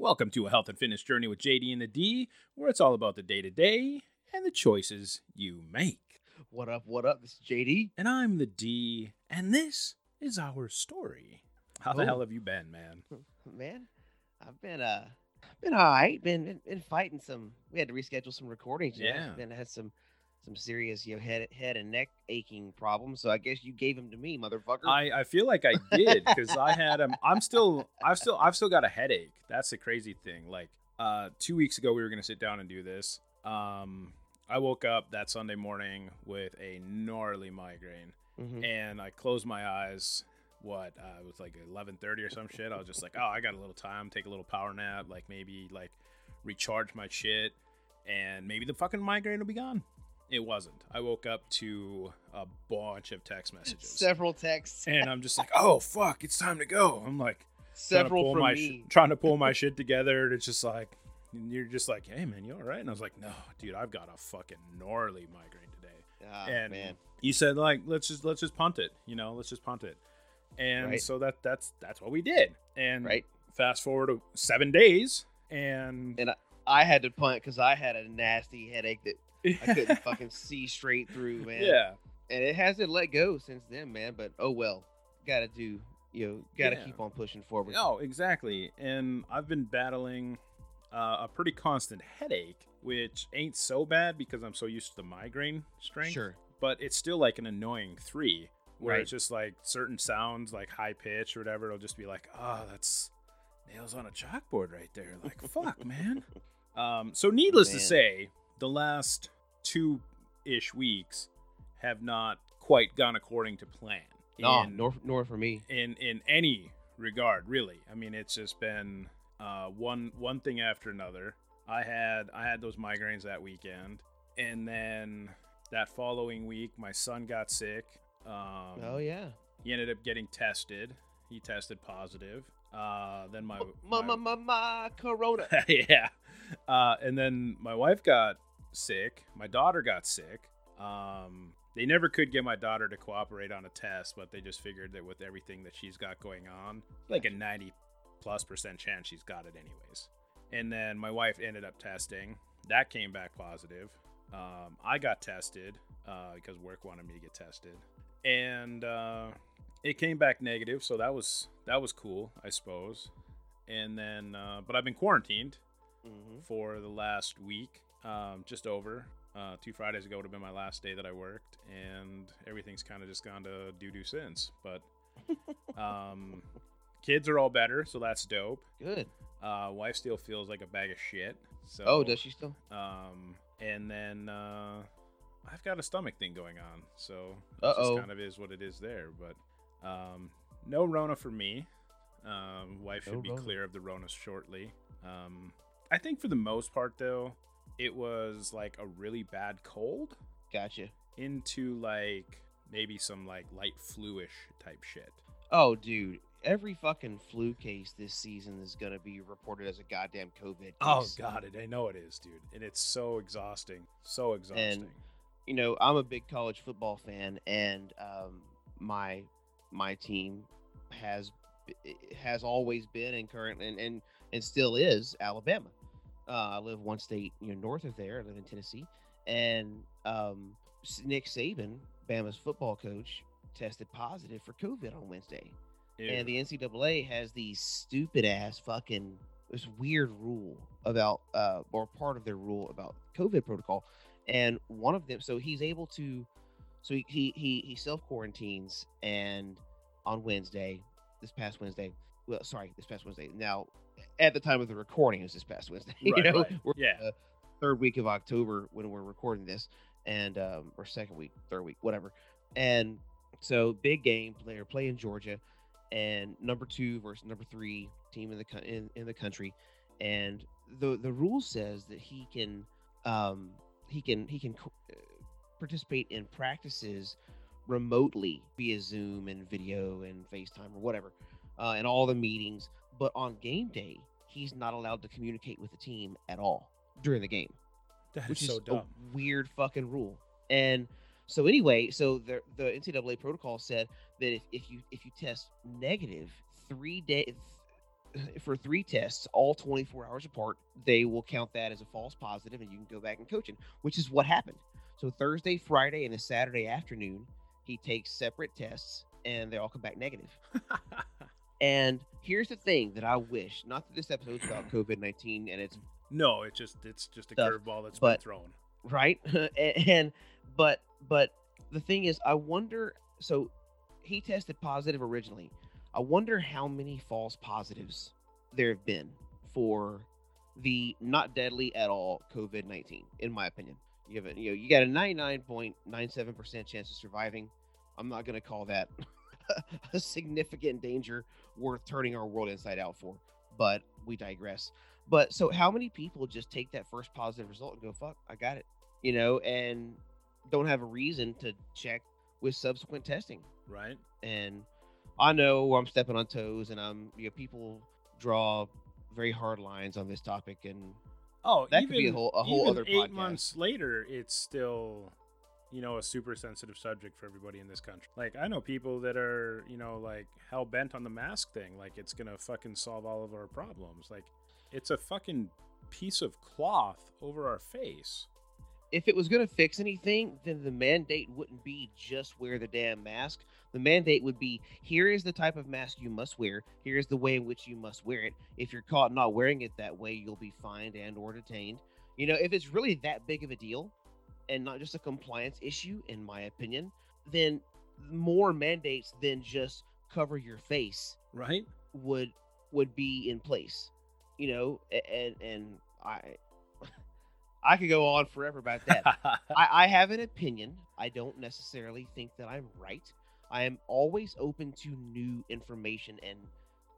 Welcome to a health and fitness journey with JD and the D, where it's all about the day to day and the choices you make. What up? What up? This is JD. And I'm the D, and this is our story. How the Oh. hell have you been, man? Man, I've been uh been all right. Been, been been fighting some. We had to reschedule some recordings. know, Yeah. Then I had some some serious you know head head and neck aching problems. So I guess you gave them to me, motherfucker. I, I feel like I did because I had um I'm still I've still I've still got a headache. That's the crazy thing. Like uh two weeks ago we were gonna sit down and do this. Um I woke up that Sunday morning with a gnarly migraine. Mhm. and I closed my eyes. What uh, it was like eleven thirty or some shit. I was just like, oh, I got a little time, take a little power nap, like maybe like recharge my shit, and maybe the fucking migraine will be gone. It wasn't. I woke up to a bunch of text messages, Several texts. and I'm just like, oh fuck, it's time to go. I'm like trying to Several pull my sh- trying to pull my shit together, and it's just like. You're just like, hey man, you all right? And I was like, no, dude, I've got a fucking gnarly migraine today Ah, and man. you said like let's just let's just punt it you know let's just punt it and Right. so that that's that's what we did and Right. fast forward to seven days and And I had to punt because I had a nasty headache that I couldn't fucking see straight through, man. yeah And it hasn't let go since then, man. But oh well. Got to do. You know, got to Yeah. keep on pushing forward. no exactly and i've been battling uh, a pretty constant headache which ain't so bad because i'm so used to the migraine strength Sure. but it's still like an annoying three where Right. it's just like certain sounds like high pitch or whatever it'll just be like oh that's nails on a chalkboard right there like fuck man um so needless to say the last two ish weeks have not quite gone according to plan No, in, nor nor for me. in in any regard really i mean it's just been uh one one thing after another i had i had those migraines that weekend and then that following week my son got sick um oh yeah. he ended up getting tested he tested positive uh then my, My, my- my, my, my corona. yeah. Uh, and then my wife got sick. My daughter got sick. Um, they never could get my daughter to cooperate on a test, but they just figured that with everything that she's got going on, like a 90 plus percent chance she's got it anyways. And then my wife ended up testing. That came back positive. Um, I got tested uh, because work wanted me to get tested, and uh, it came back negative. So that was that was cool, I suppose. And then, uh, but I've been quarantined hmm for the last week, um, just over. Uh, two Fridays ago would have been my last day that I worked, and everything's kind of just gone to doo doo since. But um, kids are all better, so that's dope. Good. Uh, wife still feels like a bag of shit. So Oh, does she still? Um, and then uh, I've got a stomach thing going on, so it just kind of is what it is there. But um, no Rona for me. Um, wife should be Rona. clear of the Rona shortly. Um, I think for the most part, though, it was like a really bad cold Gotcha. into like maybe some like light fluish type shit. Oh, dude. Every fucking flu case this season is gonna be reported as a goddamn COVID. Case. Oh god, it I know it is, dude, and it's so exhausting, so exhausting. And, you know, I'm a big college football fan, and um, my my team has has always been and currently and, and and still is Alabama. Uh, I live one state you know north of there. I live in Tennessee, and um, Nick Saban, Bama's football coach, tested positive for COVID on Wednesday. Ew. And the NCAA has these stupid ass fucking this weird rule about uh or part of their rule about COVID protocol. And one of them so he's able to so he he he, he self quarantines and on Wednesday, this past Wednesday, well sorry, this past Wednesday. Now at the time of the recording it was this past Wednesday. you know, right. we're Yeah. third week of October when we're recording this, and um, or second week, third week, whatever. And so big game, they're playing Georgia, and number two versus number three team in the in, in the country, and the the rule says that he can um, he can he can uh, participate in practices remotely via Zoom and video and FaceTime or whatever, uh, and all the meetings. But on game day, he's not allowed to communicate with the team at all during the game, That which is is dumb. a weird fucking rule. And so anyway, so the the NCAA protocol said that if, if you if you test negative three days for three tests, all 24 hours apart, they will count that as a false positive, and you can go back and coach him, which is what happened. So Thursday, Friday, and a Saturday afternoon, he takes separate tests, and they all come back negative. And here's the thing that I wish, not that this episode's about COVID 19 and it's no, it's just it's just a Stuff, curveball that's but- been thrown. right? And but but the thing is i wonder so he tested positive originally. I wonder how many false positives there have been for the not deadly at all covid-19 in my opinion. You have a, you know you got a 99.97% chance of surviving. I'm not going to call that a significant danger worth turning our world inside out for but we digress but so how many people just take that first positive result and go, fuck, I got it, you know, and don't have a reason to check with subsequent testing. Right? And I know I'm stepping on toes and I'm, you know, people draw very hard lines on this topic and Oh, that even, could be a whole, a whole other eight podcast. months later, it's still, you know, a super sensitive subject for everybody in this country. Like, I know people that are, you know, like hell bent on the mask thing. Like, it's gonna fucking solve all of our problems. Like, it's a fucking piece of cloth over our face. if it was going to fix anything, then the mandate wouldn't be just wear the damn mask. The mandate would be here is the type of mask you must wear. Here's the way in which you must wear it. If you're caught not wearing it that way, you'll be fined and or detained. You know, if it's really that big of a deal and not just a compliance issue, in my opinion, then more mandates than just cover your face Right? would would be in place you know and and i i could go on forever about that. I, I have an opinion. I don't necessarily think that i'm right. I am always open to new information and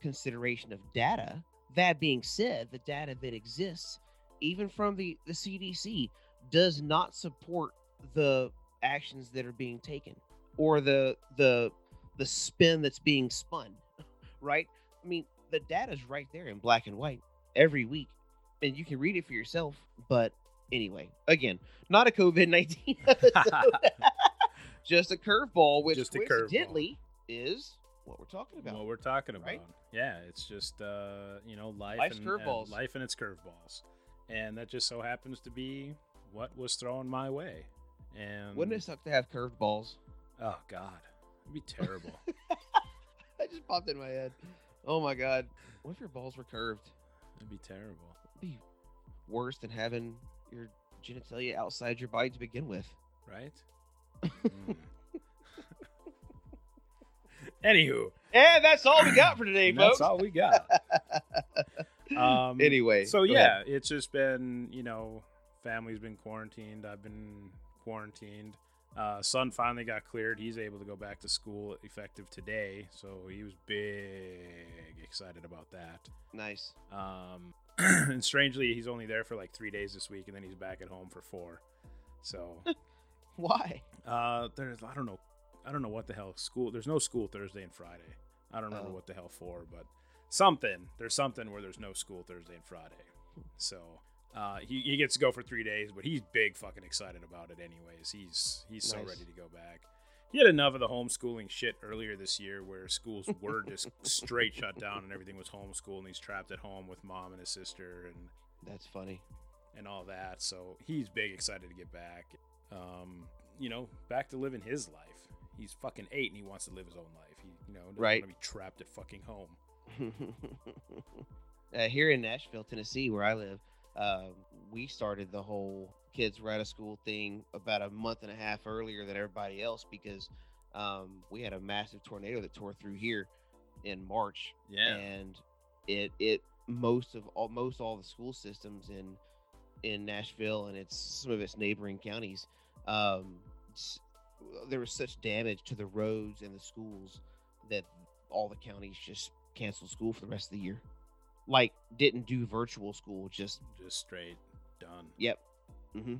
consideration of data. That being said the data that exists even from the the cdc does not support the actions that are being taken or the the the spin that's being spun right i mean the data's right there in black and white every week and you can read it for yourself but anyway again not a covid-19 just a curveball which Just a curveball. coincidentally is what we're talking about what we're talking about. right? Yeah, it's just uh, you know, life Life's and, and life and its curveballs. And that just so happens to be what was thrown my way. And wouldn't it suck to have curved balls Oh god. It'd be terrible. I just popped in my head oh my god what if your balls were curved It'd be terrible. It'd be worse than having your genitalia outside your body to begin with Right? Mm. Anywho, and that's all we got for today folks that's all we got. Um, anyway so go ahead. yeah, it's just been you know, family's been quarantined. I've been quarantined. Uh, son finally got cleared. He's able to go back to school effective today, so he was big excited about that. nice Um, and strangely, he's only there for like three days this week, and then he's back at home for four. So why uh, there's I don't know, I don't know what the hell school. There's no school Thursday and Friday. I don't remember Oh. what the hell for, but something. There's something where there's no school Thursday and Friday. So uh, he he gets to go for three days, but he's big fucking excited about it anyways. He's he's so ready to go back. He had enough of the homeschooling shit earlier this year where schools were just straight shut down and everything was homeschooled and he's trapped at home with mom and his sister and that's funny and all that. So he's big excited to get back. Um, you know, back to living his life. He's fucking eight and he wants to live his own life. He, you know, doesn't Right. want to be trapped at fucking home. uh, here in Nashville, Tennessee, where I live, um, we started the whole kids were out of school thing about a month and a half earlier than everybody else because um, we had a massive tornado that tore through here in March, Yeah. and it it most of all most all the school systems in in Nashville and its some of its neighboring counties. Um, there was such damage to the roads and the schools that all the counties just canceled school for the rest of the year. Like didn't do virtual school, just Just straight done. yep. hmm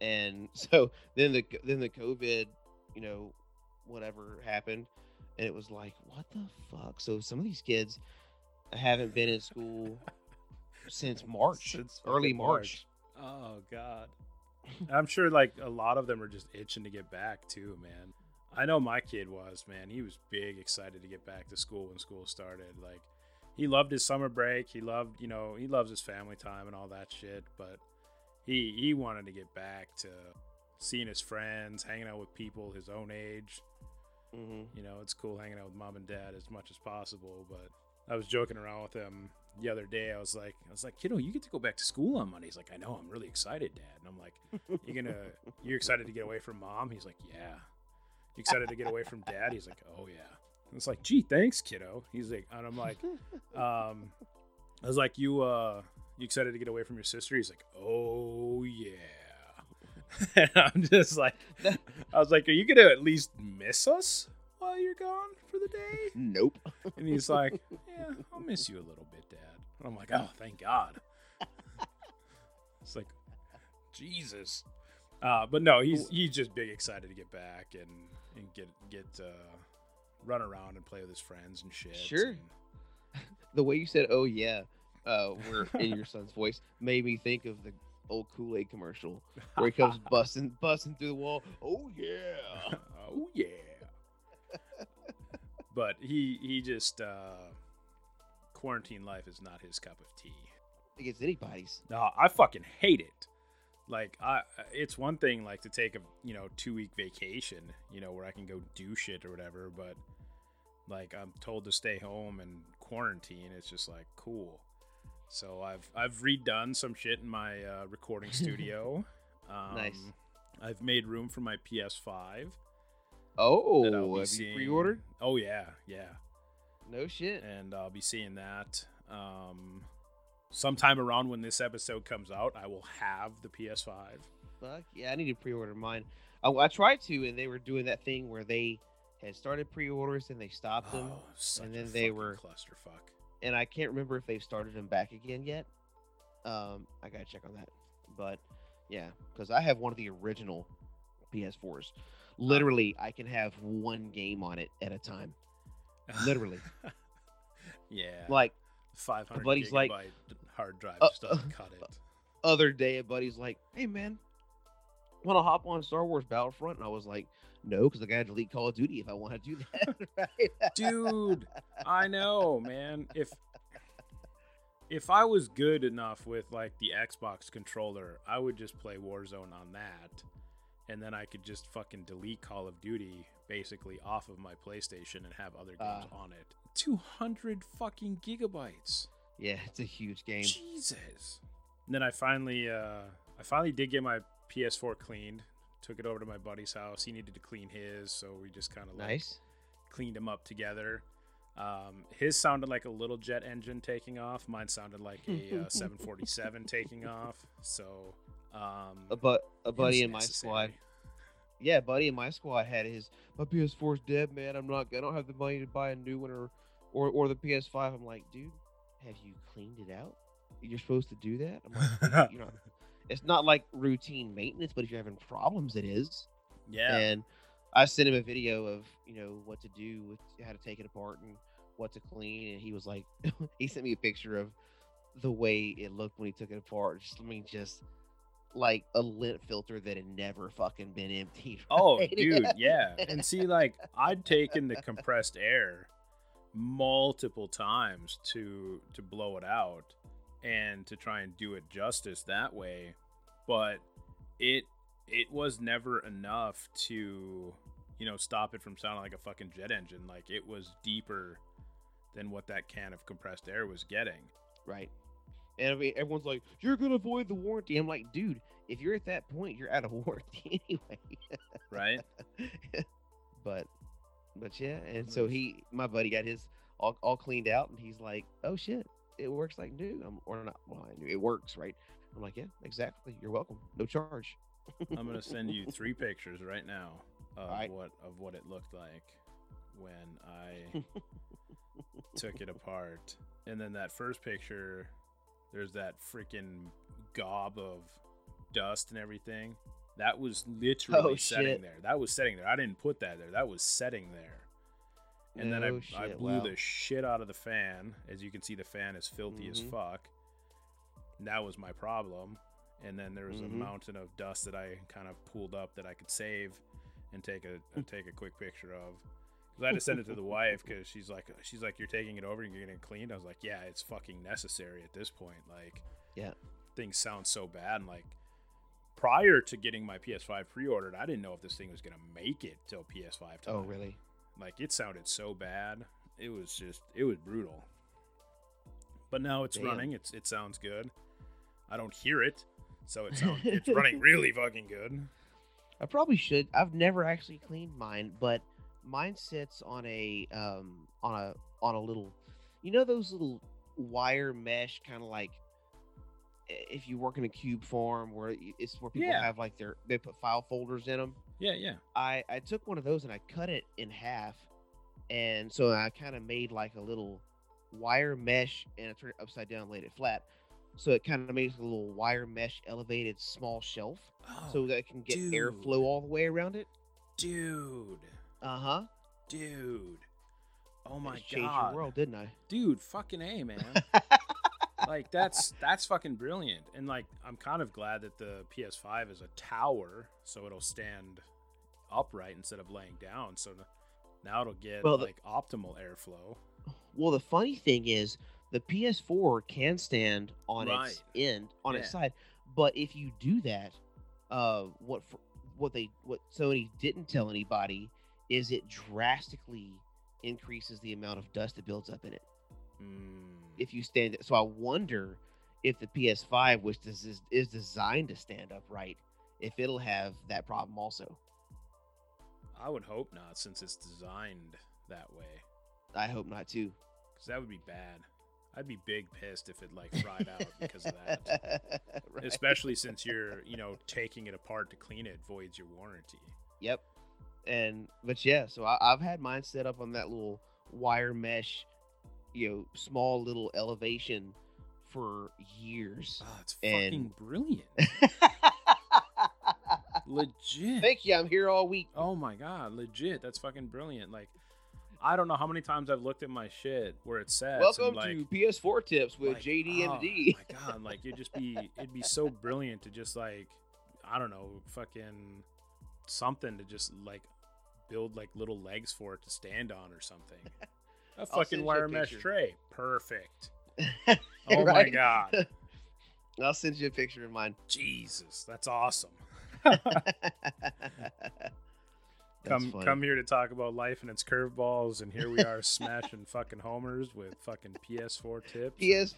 And so then the then the COVID, you know, whatever happened, and it was like, what the fuck? So some of these kids haven't been in school since March, Since early fucking March. Oh god. I'm sure like a lot of them are just itching to get back too, man. I know my kid was, man. He was big excited to get back to school when school started. Like he loved his summer break. He loved, you know, he loves his family time and all that shit. But he he wanted to get back to seeing his friends, hanging out with people his own age. Mm-hmm. You know, it's cool hanging out with mom and dad as much as possible. But I was joking around with him the other day. I was like, I was like, kiddo, you get to go back to school on Monday. He's like, I know, I'm really excited, Dad. And I'm like, you're gonna, you're excited to get away from mom? He's like, yeah. You excited to get away from dad? He's like, oh yeah. And it's like, gee, thanks, kiddo. He's like, and I'm like, um, I was like, you, uh, you excited to get away from your sister? He's like, oh yeah. and I'm just like, I was like, are you gonna at least miss us while you're gone for the day? Nope. And he's like, yeah, I'll miss you a little bit, Dad. And I'm like, oh, thank God. It's like, Jesus. Uh, but no, he's he's just big excited to get back and and get get uh, run around and play with his friends and shit. Sure. and- The way you said, "Oh yeah," uh, were in your son's voice made me think of the old Kool Aid commercial where he comes busting busting through the wall. Oh yeah. oh yeah. but he he just uh, quarantine life is not his cup of tea. I think it's anybody's. No, I fucking hate it. Like I it's one thing like to take a, you know, 2 week vacation, you know, where I can go do shit or whatever, but like I'm told to stay home and quarantine, it's just like cool. So I've I've redone some shit in my uh, recording studio. Um, Nice. I've made room for my PS5. Oh, have you seeing- pre-ordered? Oh yeah, yeah. No shit. and I'll be seeing that. Um, sometime around when this episode comes out, I will have the PS5. Fuck yeah, I need to pre-order mine. I, I tried to, and they were doing that thing where they had started pre-orders and they stopped them, Oh, and then they were- clusterfuck. and I can't remember if they've started them back again yet. Um, I gotta check on that. But yeah, because I have one of the original PS4s. Literally, I can have one game on it at a time. Literally, yeah, like 500 buddy's like, hard drive uh, just doesn't cut it. other day, a buddy's like, "Hey man, want to hop on Star Wars Battlefront?" And I was like, "No, because I gotta delete Call of Duty if I want to do that." right? Dude, I know, man. If if I was good enough with like the Xbox controller, I would just play Warzone on that, and then I could just fucking delete Call of Duty basically off of my PlayStation and have other games Ah. on it. Two hundred fucking gigabytes. yeah, it's a huge game. Jesus. And then I finally, uh, I finally did get my PS4 cleaned. Took it over to my buddy's house. He needed to clean his, so we just kind of like Nice. cleaned them up together. Um, his sounded like a little jet engine taking off. Mine sounded like a uh, 747 taking off. So, um, A but a buddy in my squad. Yeah, buddy in my squad had his. My PS4 is dead, man. I'm not. I don't have the money to buy a new one or, or, or the PS5. I'm like, dude, have you cleaned it out? You're supposed to do that. I'm like, you know, it's not like routine maintenance, but if you're having problems, it is. yeah, And I sent him a video of you know what to do with how to take it apart and what to clean, and he was like, he sent me a picture of the way it looked when he took it apart. Just I mean, just like a lint filter that had never fucking been emptied. Oh, dude, yeah. And see, like, I'd taken the compressed air multiple times to to blow it out and to try and do it justice that way, but it it was never enough to you know stop it from sounding like a fucking jet engine. Like it was deeper than what that can of compressed air was getting. right. And I mean, everyone's like, "You're gonna avoid the warranty." I'm like, dude, if you're at that point, you're out of warranty anyway. Right? but but yeah and so he my buddy got his all, all cleaned out and he's like oh shit it works like new I'm, or not well I knew it works right i'm like yeah exactly you're welcome no charge I'm gonna send you three pictures right now of Alright. what of what it looked like when I took it apart. And then that first picture, there's that freaking gob of dust and everything. That was literally Oh, setting shit. there. That was setting there. I didn't put that there. That was setting there. And then I, No I blew wow. the shit out of the fan. As you can see, the fan is filthy as Mhm. fuck. And that was my problem. And then there was Mhm. a mountain of dust that I kind of pulled up that I could save and take a and take a quick picture of. I had to send it to the wife because she's like, she's like, you're taking it over and you're getting it cleaned. I was like, yeah, it's fucking necessary at this point. Like, Yeah. things sound so bad. And like, prior to getting my PS5 pre-ordered, I didn't know if this thing was gonna make it till PS5 time. Oh, really? Like, it sounded so bad. It was just, it was brutal. But now it's Damn. running. It's it sounds good. I don't hear it, so it sounds it's running really fucking good. I probably should. I've never actually cleaned mine, but mine sits on a um on a on a little, you know those little wire mesh kind of like if you work in a cube form where it's where people Yeah. have like their they put file folders in them. Yeah, yeah. I I took one of those and I cut it in half, and so I kind of made like a little wire mesh and I turned it upside down, laid it flat. So it kind of makes a little wire mesh elevated small shelf, Oh, so that it can get dude. airflow all the way around it. dude, Uh huh. dude. Oh my Changed your god, world, didn't I? dude, fucking a man. like that's that's fucking brilliant. And like I'm kind of glad that the PS5 is a tower, so it'll stand upright instead of laying down. So now it'll get Well, the- like optimal airflow. Well, the funny thing is, the PS4 can stand on its end, on its side. But if you do that, uh, what fr- what they what Sony didn't tell anybody is it drastically increases the amount of dust that builds up in it Mm. if you stand it. So I wonder if the PS5, which is is, is designed to stand upright, if it'll have that problem also. I would hope not, since it's designed that way. I hope not too. Because that would be bad. I'd be big pissed if it like fried out because of that. Right. Especially since you're, you know, taking it apart to clean it voids your warranty. Yep. And but yeah, so I, I've had mine set up on that little wire mesh, you know, small little elevation for years. Oh, it's And- fucking brilliant. Legit. Thank you. I'm here all week. Oh my god, legit. That's fucking brilliant. Like, I don't know how many times I've looked at my shit where it says. Welcome like, to PS4 tips with like, JD oh my god, like it'd just be it'd be so brilliant to just like I don't know, fucking something to just like build like little legs for it to stand on or something. A fucking wire mesh tray. Perfect. Oh my god. I'll send you a picture of mine. Jesus, that's awesome. That's come funny. come here to talk about life and its curveballs and here we are smashing fucking homers with fucking PS4 tips. PS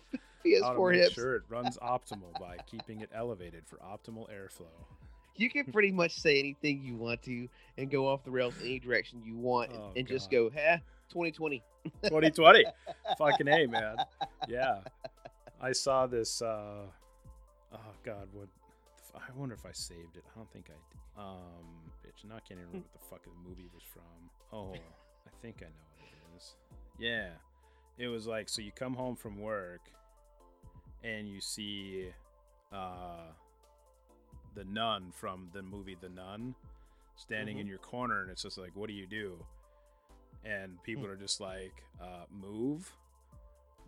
How to PS4 make hips. sure it runs optimal by keeping it elevated for optimal airflow. You can pretty much say anything you want to and go off the rails any direction you want and, Oh, and just go, huh? 2020. 2020. Fucking A, man. Yeah. I saw this uh oh god, what I wonder if I saved it. I don't think I did. Um bitch, can't getting remember what the fuck the movie was from. Oh, I think I know what it is. Yeah. It was like so you come home from work and you see uh the nun from the movie The Nun standing in your corner and it's just like what do you do? And people are just like uh move,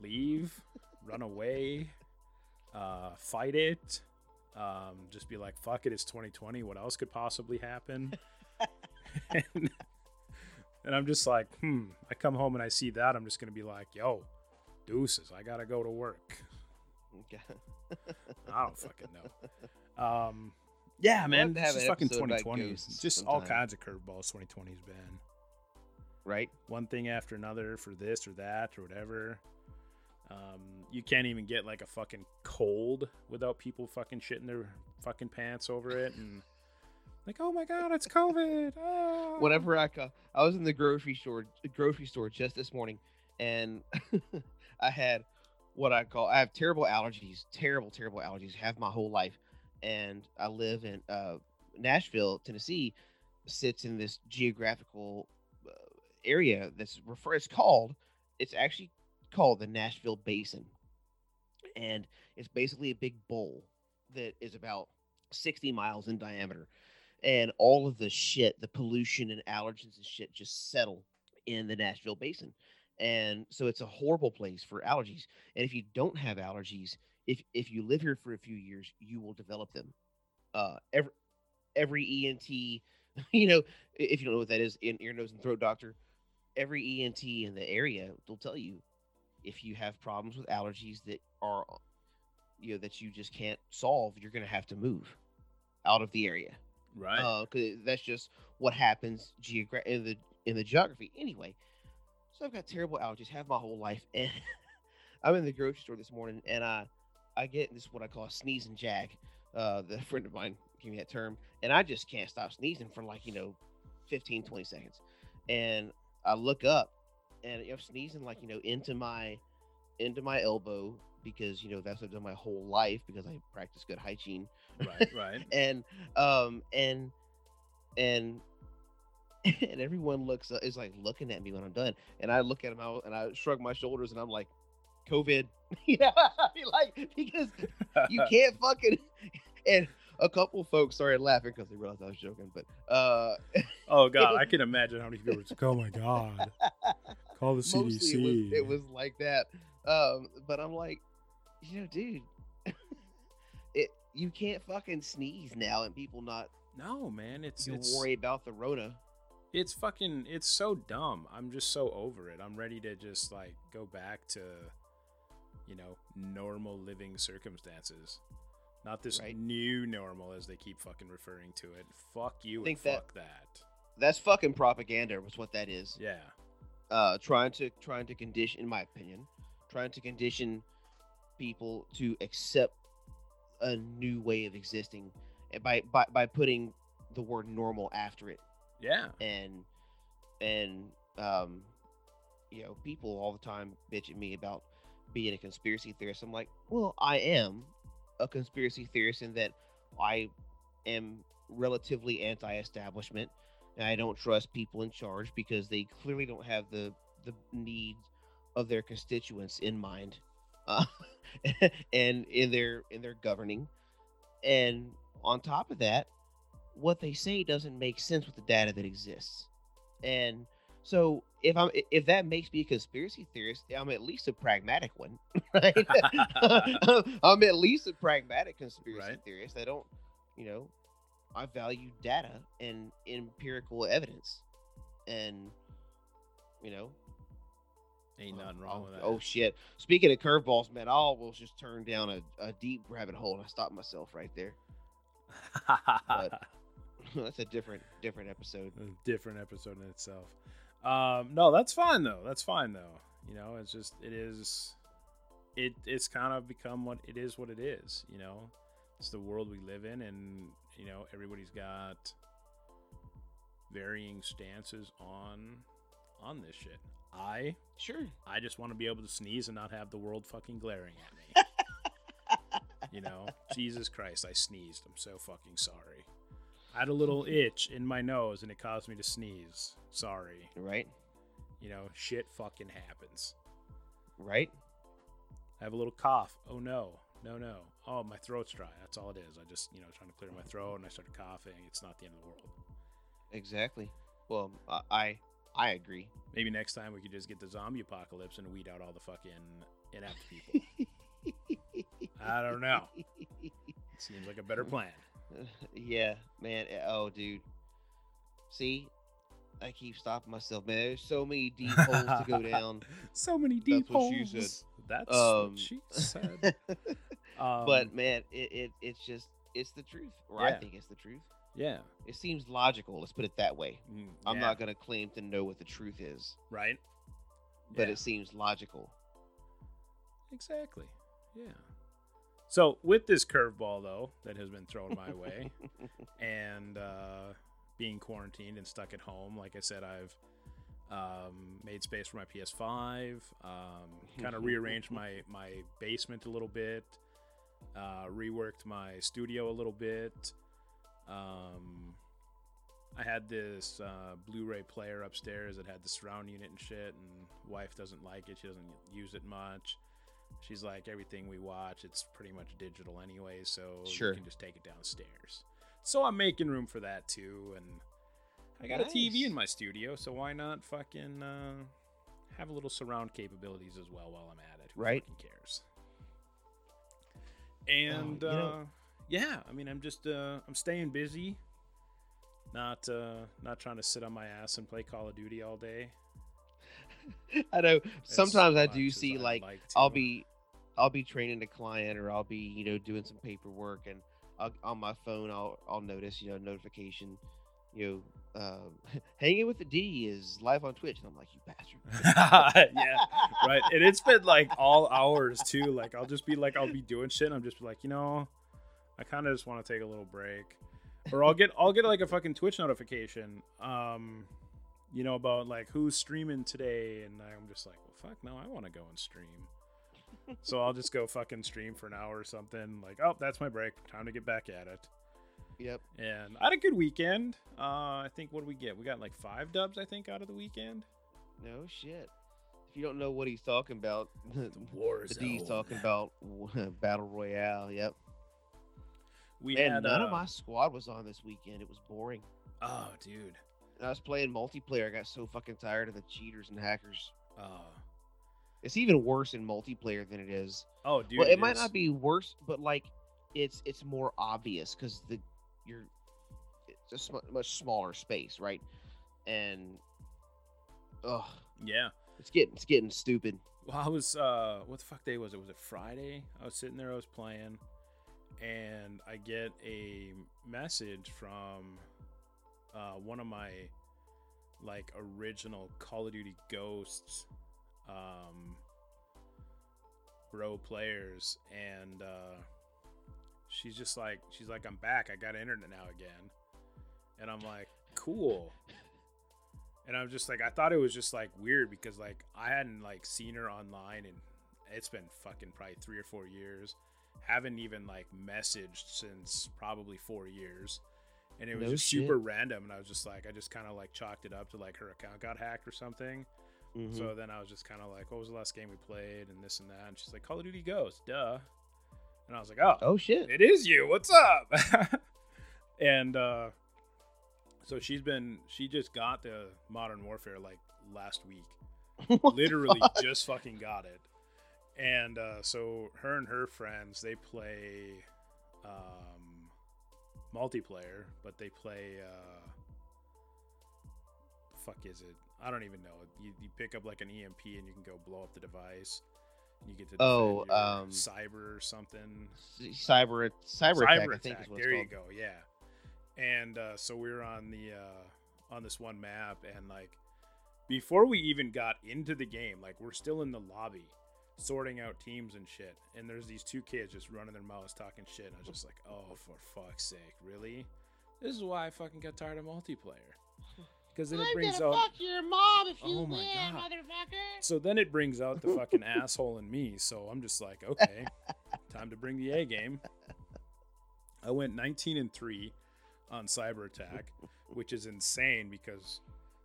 leave, run away, uh fight it. Um just be like fuck it it's 2020 what else could possibly happen? and, and I'm just like, hmm, I come home and I see that I'm just going to be like, yo, deuces, I got to go to work. Okay. I don't fucking know. Um, yeah, man, it's just fucking episode about 2020. ghosts Just all kinds of curveballs 2020's been. right? One thing after another for this or that or whatever. Um, you can't even get like a fucking cold without people fucking shitting their fucking pants over it and like, oh my god, it's COVID. Whenever I I was in the grocery store grocery store just this morning and I had what I call I have terrible allergies, terrible terrible allergies, have my whole life. And I live in uh, Nashville, Tennessee, sits in this geographical uh, area that's refer it's called it's actually called the Nashville Basin. And it's basically a big bowl that is about 60 miles in diameter and all of the shit, the pollution and allergens and shit just settle in the Nashville basin. And so it's a horrible place for allergies. And if you don't have allergies, if if you live here for a few years, you will develop them. Uh every every ENT, you know, if you don't know what that is, in ear, nose, and throat doctor, every ENT in the area will tell you if you have problems with allergies that are you know that you just can't solve, you're gonna have to move out of the area. Right. Uh, cause that's just what happens geogra- in the in the geography anyway. So I've got terrible allergies, have my whole life, and I'm in the grocery store this morning, and I I get this what I call a sneeze and jag. Uh, the friend of mine gave me that term, and I just can't stop sneezing for like you know, 15, 20 seconds, and I look up, and I'm sneezing like you know into my into my elbow because you know that's what I've done my whole life because I practice good hygiene right. Right. and um and and and everyone looks uh, is like looking at me when I'm done, and I look at them out and I shrug my shoulders and I'm like, COVID, you know, I mean, like because you can't fucking and a couple folks started laughing because they realized I was joking, but uh, oh god, I can imagine how many people were like, "Oh my god, call the CDC." it was, it was like that. Um, but I'm like, you know, dude, it you can't fucking sneeze now and people not no, man, it's you it's worry about the Rona. it's fucking it's so dumb. I'm just so over it. I'm ready to just like go back to you know, normal living circumstances. Not this Right. new normal as they keep fucking referring to it. Fuck you Think and that- fuck that. That's fucking propaganda. Was what that is. Yeah. uh, trying to trying to condition, in my opinion, trying to condition people to accept a new way of existing, and by by by putting the word normal after it, Yeah. and and um, you know, people all the time bitch at me about being a conspiracy theorist. I'm like, well, I am a conspiracy theorist in that I am relatively anti-establishment I don't trust people in charge because they clearly don't have the the needs of their constituents in mind, uh, and in their in their governing. And on top of that, what they say doesn't make sense with the data that exists. And so, if I'm if that makes me a conspiracy theorist, I'm at least a pragmatic one, right? I'm at least a pragmatic conspiracy Right. theorist. I don't, you know, I value data and empirical evidence, and you know, Ain't uh, nothing wrong oh, with that. Oh shit! Speaking of curveballs, man, I almost just turned down a, a deep rabbit hole, and I stopped myself right there. but- That's a different different episode. a different episode in itself. Um, no, that's fine though. That's fine though. You know, it's just it is. It it's kind of become what it is. What it is. You know, it's the world we live in, and you know everybody's got varying stances on on this shit. I Sure. I just want to be able to sneeze and not have the world fucking glaring at me. you know, Jesus Christ, I sneezed. I'm so fucking sorry. I had a little itch in my nose and it caused me to sneeze. Sorry. Right. You know, shit fucking happens. Right. I have a little cough. Oh no. No, no. Oh, my throat's dry. That's all it is. I just, you know, trying to clear my throat and I started coughing. It's not the end of the world. Exactly. Well, I I, I agree. Maybe next time we could just get the zombie apocalypse and weed out all the fucking inept people. I don't know. Seems like a better plan. yeah, man. eh, Oh, dude. See, I keep stopping myself, man. There's so many deep holes to go down. So many deep That's what she holes. said. That's Um, what she said. Um, but man, it, it it's just it's the truth, or I think it's the truth. yeah, It seems logical. Let's put it that way. Mm, I'm yeah, not gonna claim to know what the truth is, right. but Yeah, it seems logical. exactly. Yeah. So with this curveball though that has been thrown my way, and uh, being quarantined and stuck at home, like I said, I've um, made space for my PS5. Um, kind of rearranged my my basement a little bit. Uh, reworked my studio a little bit. Um, I had this uh, Blu-ray player upstairs that had the surround unit and shit, and wife doesn't like it. She doesn't use it much. She's like, everything we watch, it's pretty much digital anyway, so Sure. you can just take it downstairs. So I'm making room for that too, and I got a TV in my studio, so why not fucking uh, have a little surround capabilities as well while I'm at it? Who Right. fucking cares? And you uh, yeah, I mean, I'm just uh, I'm staying busy, not uh, not trying to sit on my ass and play Call of Duty all day. I know. as Sometimes I do see like like I'll be I'll be training a client or I'll be you know doing some paperwork and I'll, on my phone I'll I'll notice you know notification you know um, hanging with the D is live on Twitch and I'm like you bastard. yeah, right. And it's been like all hours too. Like I'll just be like, I'll be doing shit. And I'm just like, you know, I kind of just want to take a little break, or I'll get I'll get like a fucking Twitch notification, um, you know, about like who's streaming today, and I'm just like, well, fuck, no, I want to go and stream. So I'll just go fucking stream for an hour or something. Like, oh, that's my break. Time to get back at it. Yep. And I had a good weekend. Uh, I think what did we get? We got like five dubs, I think, out of the weekend. No shit. If you don't know what he's talking about, the War D's talking about battle royale. Yep. We Man, had none uh, of my squad was on this weekend. It was boring. Oh, dude. I was playing multiplayer. I got so fucking tired of the cheaters and hackers. Oh, It's even worse in multiplayer than it is. oh, dude. well, it, might not be worse, but like it's it's more obvious because the you're it's a sm- much smaller space, right? And ugh, Yeah. it's getting it's getting stupid. Well, I was. Uh, what the fuck day was it? Was it Friday? I was sitting there. I was playing, and I get a message from uh, one of my like original Call of Duty Ghosts um, row players, and uh, she's just like, she's like, I'm back. I got internet now again, and I'm like, cool. And I'm just like, I thought it was just like weird because like I hadn't like seen her online and it's been fucking probably three or four years. Haven't even like messaged since probably four years. And it was No just shit. super random. And I was just like, I just kind of like chalked it up to like her account got hacked or something. Mhm. So then I was just kind of like, what was the last game we played and this and that. And she's like, Call of Duty Ghost, duh. And I was like, oh, oh shit! it is you. What's up? and uh so she's been she just got the Modern Warfare like last week. Literally just fucking got it. And uh so her and her friends, they play um multiplayer, but they play uh fuck is it? I don't even know. You, you pick up like an EMP and you can go blow up the device. You get to Oh, your um, cyber or something cyber cyber, attack, cyber I think is what There it's you go. Yeah. And uh, so we were on the uh, on this one map, and like before we even got into the game, like we're still in the lobby sorting out teams and shit. And there's these two kids just running their mouths talking shit. And I was just like, oh, for fuck's sake, really? This is why I fucking got tired of multiplayer. Because then it brings out. your mom if you Oh my win, God. motherfucker. So then it brings out the fucking asshole in me. So I'm just like, okay, time to bring the A game. I went 19 and 3 on Cyber Attack, which is insane because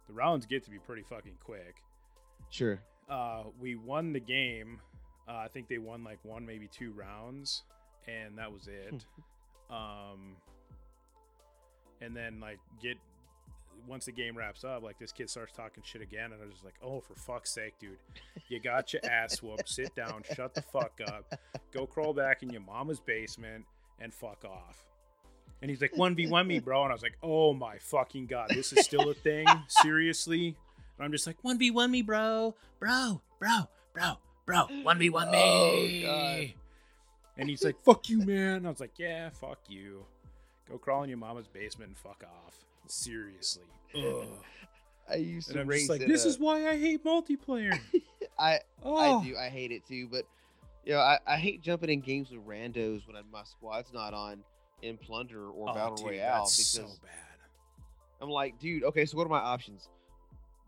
the rounds get to be pretty fucking quick. Sure. Uh, we won the game. Uh, I think they won like one, maybe two rounds, and that was it. um, and then like get once the game wraps up, like this kid starts talking shit again, and I was just like, "Oh, for fuck's sake, dude! You got your ass whooped. Sit down, shut the fuck up, go crawl back in your mama's basement, and fuck off." And he's like, "One v one me, bro," and I was like, "Oh my fucking god, this is still a thing? Seriously?" And I'm just like, "One v one me, bro, bro, bro, bro, bro, one v one me." Oh, God. And he's like, "Fuck you, man." And I was like, "Yeah, fuck you. Go crawl in your mama's basement and fuck off." Seriously. Ugh. I used to I'm race like, this a- is why I hate multiplayer. I Oh, I do. I hate it too. But you know, I, I hate jumping in games with randos when my squad's not on in Plunder or Oh, Battle dude, Royale that's because so bad. I'm like, dude, okay, so what are my options?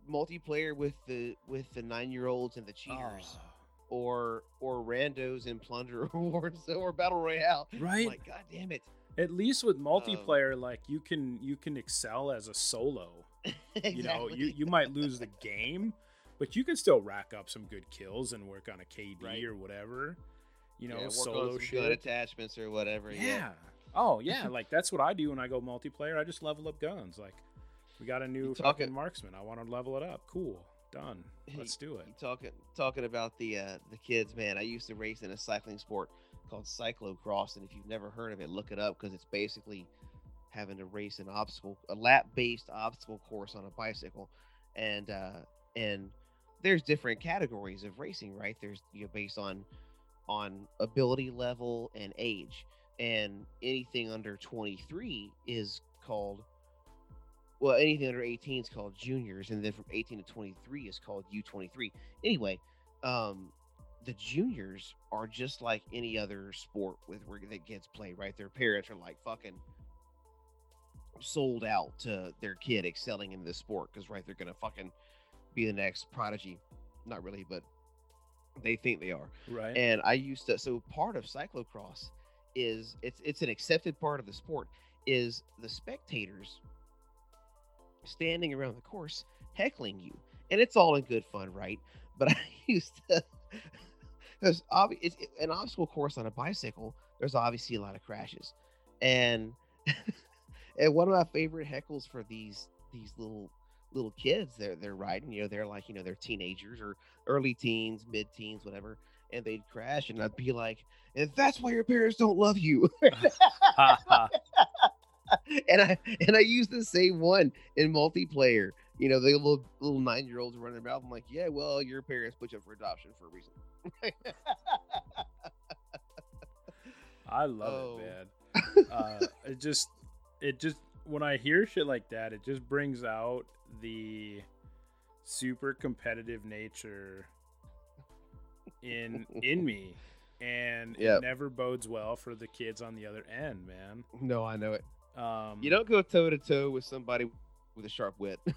Multiplayer with the with the nine year olds and the cheaters, Oh, or or randos in Plunder or or Battle Royale. I'm right? like, god damn it. At least with multiplayer, like you can you can excel as a solo. exactly. You know, you you might lose the game, but you can still rack up some good kills and work on a KD Right. or whatever. You know, Yeah, solo gun attachments or whatever. yeah. Yeah. Oh yeah, like that's what I do when I go multiplayer. I just level up guns. Like we got a new fucking marksman. I want to level it up. Cool, done. Let's do it. You talking talking about the uh, the kids, man. I used to race in a cycling sport called cyclocross, and if you've never heard of it, look it up because it's basically having to race an obstacle, a lap based obstacle course on a bicycle, and uh, and there's different categories of racing, right? There's you know based on on ability level and age, and anything under 23 is called well, anything under 18 is called juniors, and then from 18 to 23 is called U23. Anyway, um, the juniors are just like any other sport with where that gets played, right? Their parents are like fucking sold out to their kid excelling in this sport because right, they're gonna fucking be the next prodigy. Not really, but they think they are. Right. And I used to so part of cyclocross is it's it's an accepted part of the sport is the spectators standing around the course heckling you. And it's all in good fun, right? But I used to because obviously an obstacle course on a bicycle, there's obviously a lot of crashes. And and one of my favorite heckles for these these little little kids they're they're riding, you know, they're like, you know, they're teenagers or early teens, mid teens, whatever, and they'd crash and I'd be like, and that's why your parents don't love you. and I and I use the same one in multiplayer. You know, the little little nine year olds running around. I'm like, yeah, well, your parents put you up for adoption for a reason. I love Oh. it, man. Uh, it just, it just when I hear shit like that, it just brings out the super competitive nature in in me, and Yep. it never bodes well for the kids on the other end, man. no, I know it. Um, You don't go toe to toe with somebody with a sharp wit.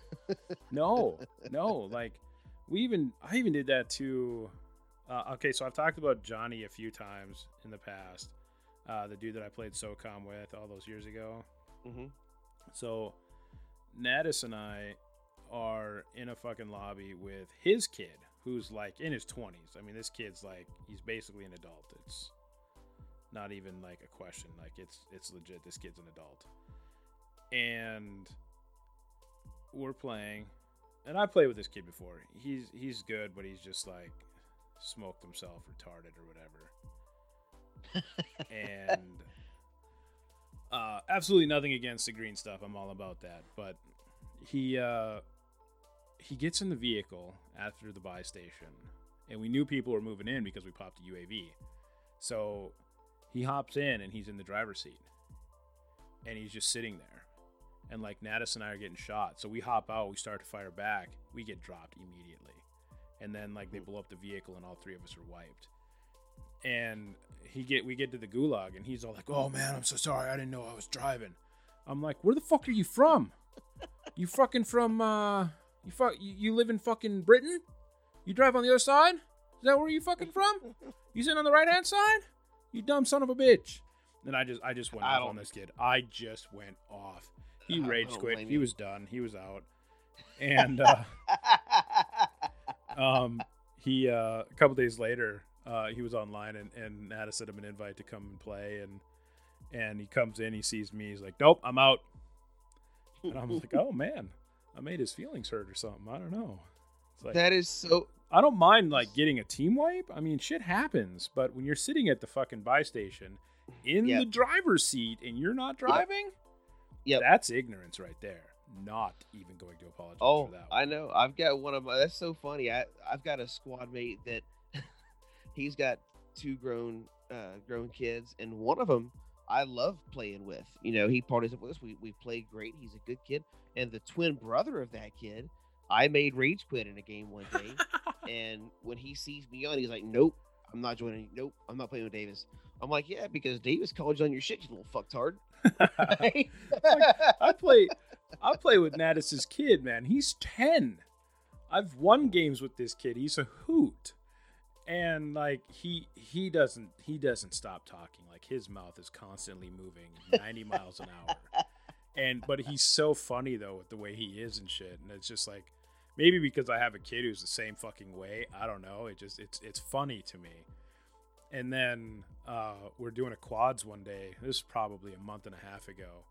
No, no. Like we even I even did that too. Uh, okay, so I've talked about Johnny a few times in the past. Uh, the dude that I played SOCOM with all those years ago. hmm So Natus and I are in a fucking lobby with his kid, who's like in his twenties. I mean, this kid's like he's basically an adult. It's not even like a question. Like it's it's legit. This kid's an adult, and we're playing. And I played with this kid before. He's he's good, but he's just like smoked himself retarded or whatever. and uh, absolutely nothing against the green stuff. I'm all about that. But he uh, he gets in the vehicle after the buy station, and we knew people were moving in because we popped a UAV. So he hops in and he's in the driver's seat, and he's just sitting there. And like Natus and I are getting shot, so we hop out. We start to fire back. We get dropped immediately, and then like they blow up the vehicle, and all three of us are wiped. And he get we get to the gulag and he's all like oh man i'm so sorry. I didn't know i was driving. I'm like where the fuck are you from? You fucking from uh you fuck you, you live in fucking britain? You drive on the other side? Is that where you fucking from? You sitting on the right hand side? You dumb son of a bitch. And i just i just went I off on this kid. I just went off he rage quit. he was done. He was out. And uh um he uh a couple days later uh he was online and and Nada sent him an invite to come and play. And and he comes in he sees me. He's like nope i'm out. And i'm like oh man i made his feelings hurt or something. I don't know. It's like that is so. i don't mind like getting a team wipe. I mean shit happens. But when you're sitting at the fucking buy station in Yep. the driver's seat and you're not driving Yep. That's ignorance right there not even going to apologize Oh, for that I know. I've got one of my. That's so funny. I I've got a squad mate that he's got two grown uh grown kids, and one of them I love playing with. You know, he parties up with us. We we play great. He's a good kid, and the twin brother of that kid, I made rage quit in a game one day, and when he sees me on, he's like, "Nope, I'm not joining. Nope, I'm not playing with Davis." I'm like, "Yeah, because Davis called you on your shit, you little fucktard." I play I play with Natus's kid, man. He's 10. I've won games with this kid. He's a hoot. And like he he doesn't he doesn't stop talking. Like his mouth is constantly moving 90 miles an hour. And but he's so funny though with the way he is and shit. And it's just like maybe because I have a kid who's the same fucking way. I don't know. It just it's it's funny to me. And then uh, we're doing a quads one day. This is probably a month and a half ago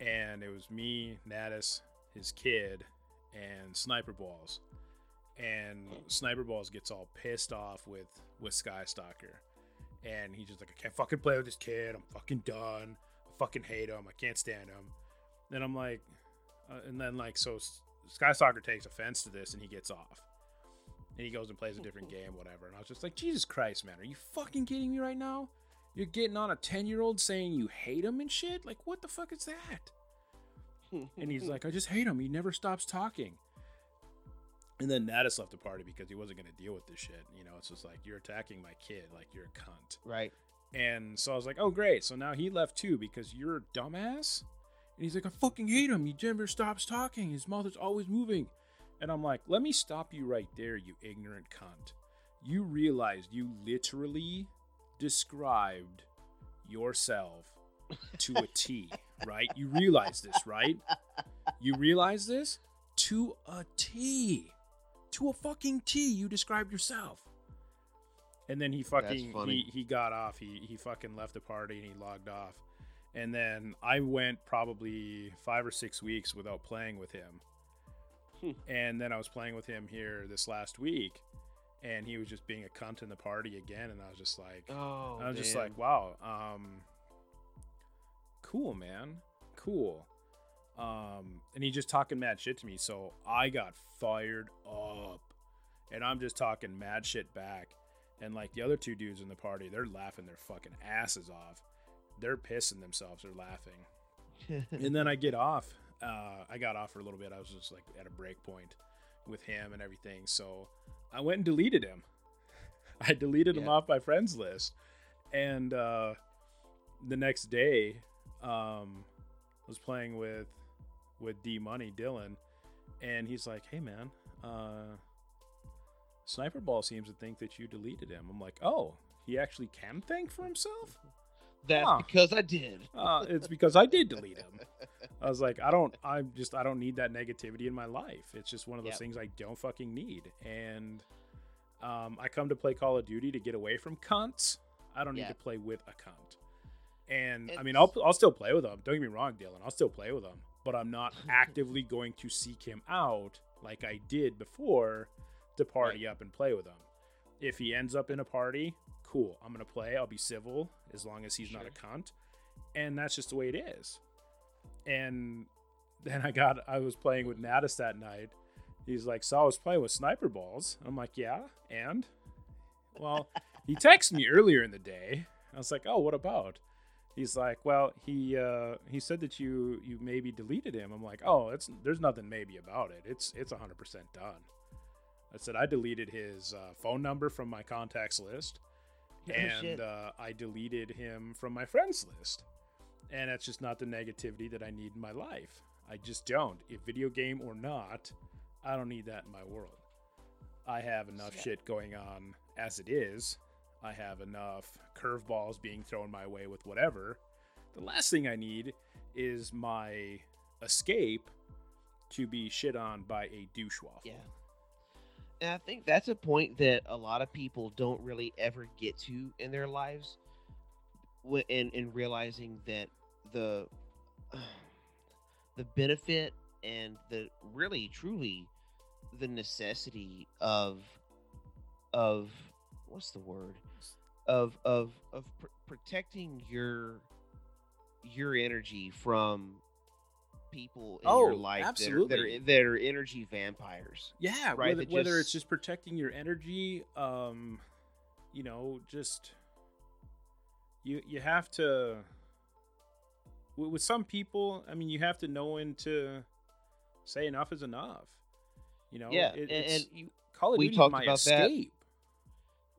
and it was me, Natus, his kid, and Sniper Balls. And Sniper Balls gets all pissed off with with Skystalker, and he's just like, I can't fucking play with this kid. I'm fucking done. I fucking hate him. I can't stand him. Then I'm like, uh, and then like so, S- Skystalker takes offense to this, and he gets off. And he goes and plays a different game, whatever. And I was just like, Jesus Christ, man, are you fucking kidding me right now? You're getting on a 10 year old saying you hate him and shit? Like, what the fuck is that? and he's like, I just hate him. He never stops talking. And then Natus left the party because he wasn't going to deal with this shit. You know, it's just like, you're attacking my kid. Like, you're a cunt. Right. And so I was like, oh, great. So now he left too because you're a dumbass. And he's like, I fucking hate him. He never stops talking. His mouth is always moving. And I'm like, let me stop you right there, you ignorant cunt. You realized you literally described yourself to a T, right? You realize this, right? You realize this? To a T. To a fucking T, you described yourself. And then he fucking he, he got off. He he fucking left the party and he logged off. And then I went probably five or six weeks without playing with him. Hmm. and then I was playing with him here this last week, and he was just being a cunt in the party again. And I was just like, Oh. I was just like, wow, um, cool, man, cool. Um, and he just talking mad shit to me, so I got fired up, and I'm just talking mad shit back. And like the other two dudes in the party, they're laughing their fucking asses off. They're pissing themselves. They're laughing. and then I get off. Uh, I got off for a little bit. I was just like at a break point with him and everything. So I went and deleted him. I deleted him off my friends list. And uh, the next day, um, I was playing with with D Money Dylan, and he's like, "Hey man, uh, Sniper Ball seems to think that you deleted him." I'm like, "Oh, he actually can think for himself." That's Huh. because I did. uh, it's because I did delete him. I was like, I don't, I'm just, I don't need that negativity in my life. It's just one of those Yep. things I don't fucking need. And um, I come to play Call of Duty to get away from cunts. I don't need Yeah. to play with a cunt. And I mean, I'll, I'll still play with him. Don't get me wrong, Dylan. I'll still play with him, but I'm not actively going to seek him out like I did before to party up and play with him. If he ends up in a party, cool. I'm gonna play. I'll be civil as long as he's not a cunt, and that's just the way it is. And then I got I was playing with Natus that night. He's like, "So I was playing with sniper balls." I'm like, "Yeah, and?" Well, he texted me earlier in the day. I was like, "Oh, what about?" He's like, "Well, he uh, he said that you you maybe deleted him." I'm like, "Oh, it's there's nothing maybe about it. It's it's 100% done." I said I deleted his uh, phone number from my contacts list, and shit. uh, I deleted him from my friends list. And that's just not the negativity that I need in my life. I just don't. If video game or not, I don't need that in my world. I have enough Yeah. shit going on as it is. I have enough curveballs being thrown my way with whatever. The last thing I need is my escape to be shit on by a douche waffle. Yeah. And I think that's a point that a lot of people don't really ever get to in their lives, in in realizing that the the benefit and the really truly the necessity of of what's the word? Of of of pr- protecting your your energy from people in your Oh, life that are, absolutely. that are that are energy vampires. Yeah, Right, whether, that whether it's just- just protecting your energy, um, you know, just you you have to. With, some people, I mean, you have to know when to say enough is enough. You know, yeah, it, and, it's, and you, Call of we Duty talked my about that.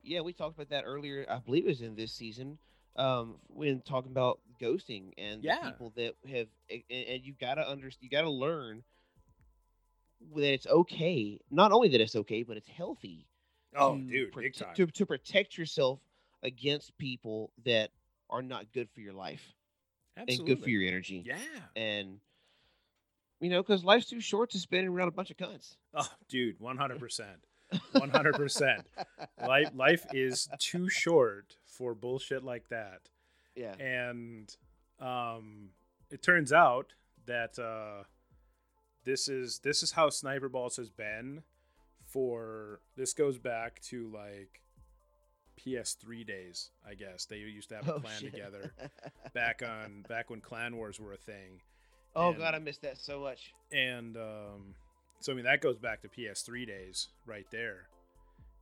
yeah, we talked about that earlier. I believe it was in this season. Um, when talking about ghosting and Yeah. the people that have, and, and you gotta understand, you gotta learn that it's okay. Not only that it's okay, but it's healthy. Oh, to dude, time. To, to protect yourself against people that are not good for your life Absolutely. and good for your energy. Yeah. And you know, because life's too short to spend around a bunch of cunts. Oh, dude, one hundred percent. One hundred percent. Life life is too short for bullshit like that. Yeah. and um, it turns out that uh, this is this is how Sniper Balls has been for this goes back to like PS3 days, I guess. They used to have a Oh, clan shit. together back on back when Clan Wars were a thing, oh And- god, I missed that so much. and um, so I mean that goes back to PS3 days right there.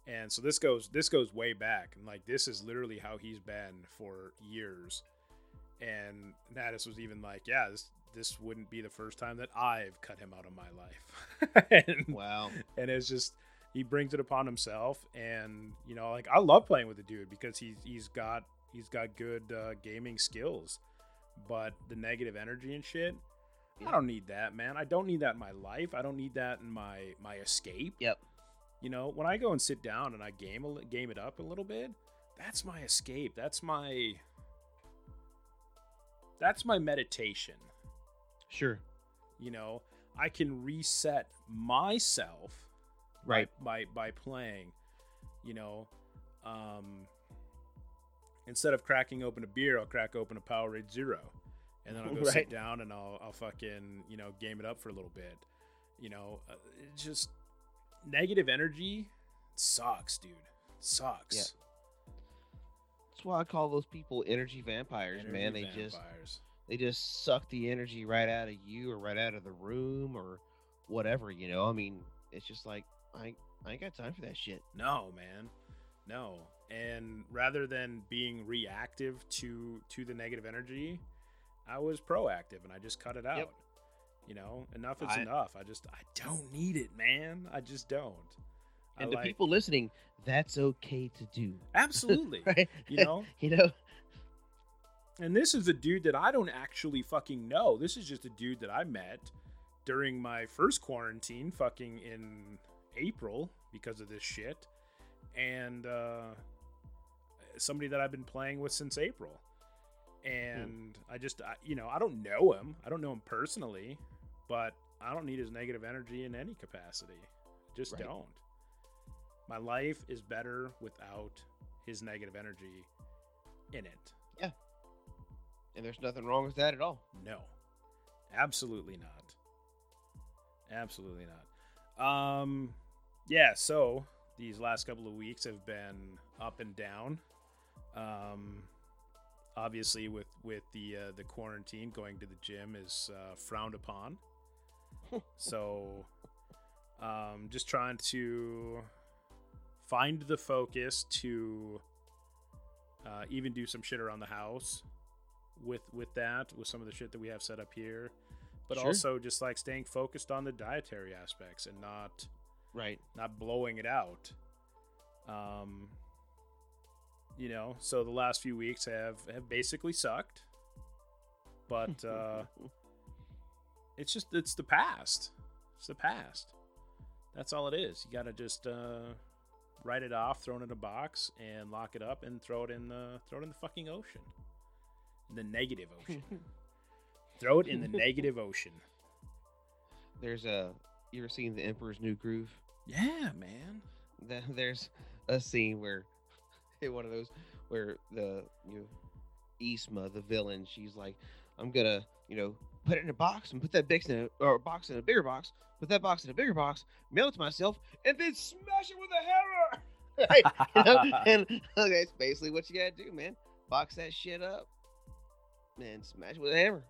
And so this goes this goes way back, and like this is literally how he's been for years. And Natus was even like, yeah, this this wouldn't be the first time that I've cut him out of my life. and, Wow. and it's just he brings it upon himself and you know like i love playing with the dude because he's he's got he's got good uh, gaming skills but the negative energy and shit Yeah. i don't need that man i don't need that in my life i don't need that in my my escape Yep. You know when i go and sit down and i game a, game it up a little bit that's my escape. That's my that's my meditation. Sure. you know i can reset myself Right. by, by by playing you know um instead of cracking open a beer i'll crack open a powerade zero. And then i'll go sit down and i'll i'll fucking you know game it up for a little bit. You know uh, it just negative energy sucks dude sucks That's why I call those people energy vampires, man. They Energy just they just suck the energy right out of you or right out of the room or whatever, you know. I mean, it's just like I I ain't got time for that shit. No, man. No. And rather than being reactive to to the negative energy, I was proactive and I just cut it out. You know, enough is I- enough. I just I don't need it, man. I just don't. I And the like- people listening, that's okay to do. absolutely, Right? you know. you know, And this is a dude that I don't actually fucking know. This is just a dude that I met during my first quarantine, fucking in April because of this shit, and uh, somebody that I've been playing with since April. And I just, I, you know, I don't know him. I don't know him personally, but I don't need his negative energy in any capacity. Just Right. don't. My life is better without his negative energy in it. Yeah. And there's nothing wrong with that at all. No, absolutely not. Absolutely not. Um, yeah. So these last couple of weeks have been up and down. Um, obviously, with with the uh, the quarantine, going to the gym is uh, frowned upon. So, um, just trying to find the focus to uh, even do some shit around the house with with that with some of the shit that we have set up here but Sure. also just like staying focused on the dietary aspects and not Right. not blowing it out um you know so the last few weeks have have basically sucked but uh it's just it's the past. It's the past. That's all it is. You gotta just uh write it off throw it in a box and lock it up and throw it in the throw it in the fucking ocean. The negative ocean. Throw it in the negative ocean. There's a you ever seen the Emperor's New Groove? yeah man. Th- There's a scene where one of those where the you know, Yzma, the villain, she's like, I'm gonna, you know, put it in a box and put that box in a or a box in a bigger box, put that box in a bigger box, mail it to myself, and then smash it with a hammer. Right? You know? and okay, it's basically what you gotta do, man. Box that shit up and smash it with a hammer.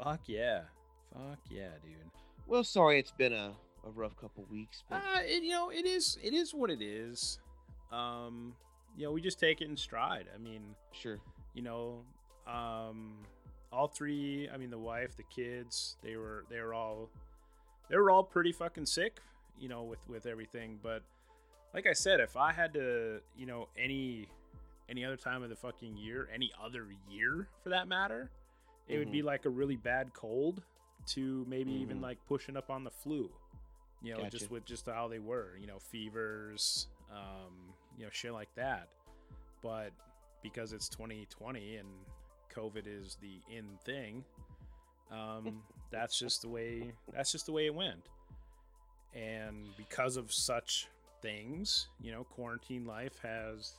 fuck yeah fuck yeah dude Well, sorry, it's been a, a rough couple weeks, but Uh, it, you know, it is. It is what it is. Um, you know, we just take it in stride. I mean, sure. you know, um, all three. I mean, the wife, the kids. They were. They were all. They were all pretty fucking sick. You know, with with everything. But like I said, if I had to, you know, any any other time of the fucking year, any other year for that matter, it would be like a really bad cold to maybe even Mhm. like pushing up on the flu. You know, just with just how they were, you know, fevers, um, you know, shit like that. But because it's 2020 and COVID is the in thing, um, that's just the way. That's just the way it went. And because of such things, you know, quarantine life has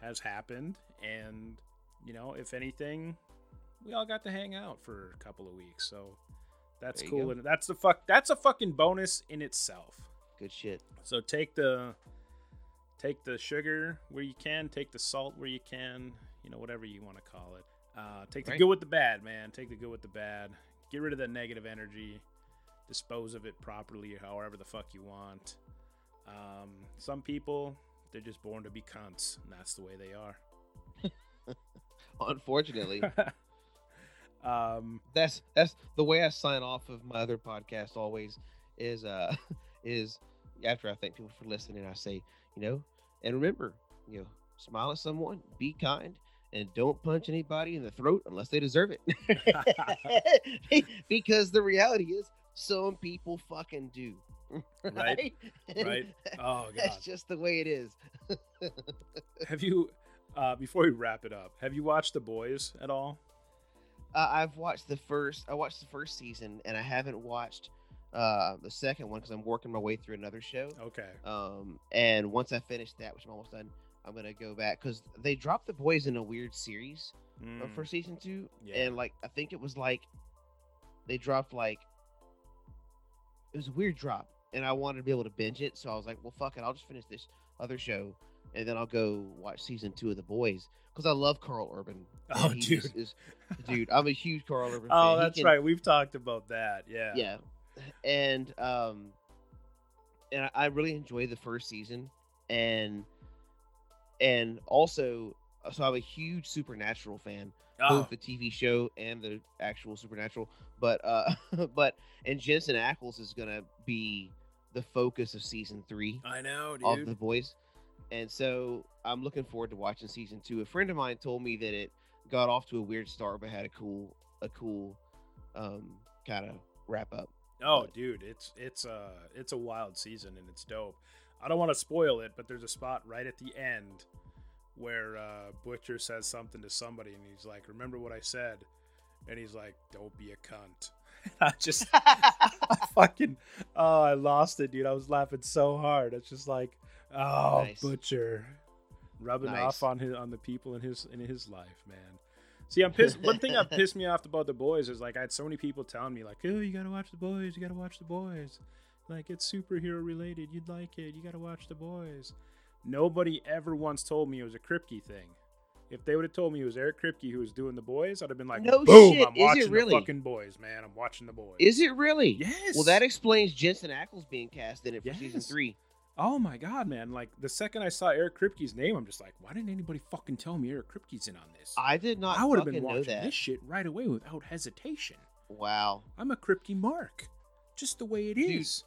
has happened, and you know, if anything, we all got to hang out for a couple of weeks, so that's cool. go. And that's the fuck. That's a fucking bonus in itself. Good shit. So take the take the sugar where you can, take the salt where you can, you know, whatever you want to call it. Uh, take the Right. good with the bad, man. Take the good with the bad. Get rid of that negative energy. Dispose of it properly, however the fuck you want. Um, some people They're just born to be cunts, and that's the way they are. Unfortunately, um, that's that's the way I sign off of my other podcast. Always is uh is after I thank people for listening, I say you know, and remember, you know, smile at someone, be kind, and don't punch anybody in the throat unless they deserve it. because the reality is, some people fucking do. Right? right? Oh god. That's just the way it is. have you uh before we wrap it up, have you watched The Boys at all? Uh, I've watched the first. I watched the first season, and I haven't watched uh, the second one because I'm working my way through another show. Okay. Um, and once I finish that, which I'm almost done, I'm gonna go back because they dropped the boys in a weird series uh, Mm, for season two, yeah. and like I think it was like they dropped like it was a weird drop, and I wanted to be able to binge it, so I was like, well, fuck it, I'll just finish this other show, and then I'll go watch season two of the boys because I love Karl Urban. Oh, dude. just is, dude, I'm a huge Karl Urban. Oh, fan. That's can- right. We've talked about that. Yeah. yeah and um and I, I really enjoyed the first season and and also so i'm a huge supernatural fan Oh, both the tv show and the actual supernatural but uh but and jensen ackles is gonna be the focus of season three I know, dude. of the boys and so i'm looking forward to watching season two a friend of mine told me that it got off to a weird start but had a cool a cool um kind of wrap up Oh, But- dude, it's it's uh it's a wild season and it's dope. I don't want to spoil it, but there's a spot right at the end where uh, Butcher says something to somebody and he's like, "Remember what I said?" And he's like, "Don't be a cunt." I just I fucking oh, I lost it, dude. I was laughing so hard. It's just like, oh, Nice. Butcher rubbing Nice. off on his on the people in his in his life, man. See, I'm pissed. One thing that pissed me off about the boys is like I had so many people telling me like, "Oh, you gotta watch the boys. You gotta watch the boys. Like it's superhero related. You'd like it. You gotta watch the boys." Nobody ever once told me it was a Kripke thing. If they would have told me it was Eric Kripke who was doing the boys, I'd have been like, No "Boom! shit. I'm Is it really? the fucking boys, man. I'm watching the boys." Is it really? Yes. Well, that explains Jensen Ackles being cast in it for season Yes. three. Oh my god, man! Like the second I saw Eric Kripke's name, I'm just like, why didn't anybody fucking tell me Eric Kripke's in on this? I did not. I would have been watching that. this shit right away without hesitation. Wow. I'm a Kripke mark, just the way it Dude. is.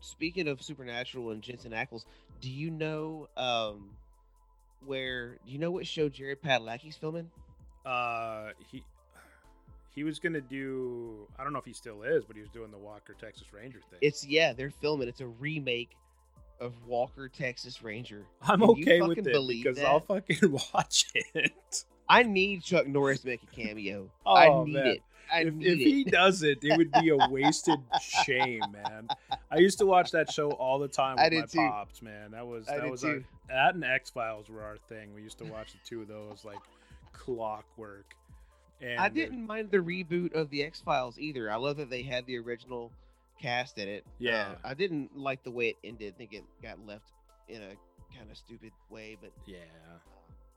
Speaking of Supernatural and Jensen Ackles, do you know um where? Do you know what show Jared Padalecki's filming? Uh, he he was gonna do. I don't know if he still is, but he was doing the Walker Texas Ranger thing. It's yeah, they're filming. It's a remake of Walker Texas Ranger. I'm Can okay with it because that? I'll fucking watch it. I need Chuck Norris to make a cameo. Oh, I need man. it. I if, if he does it, it would be a wasted shame, man. I used to watch that show all the time with I my too. pops, man. That was I that did was our, that and X Files were our thing. We used to watch the two of those like clockwork. And I didn't mind the reboot of the X Files either. I love that they had the original cast in it. Yeah. Uh, I didn't like the way it ended. I think it got left in a kind of stupid way, but Yeah.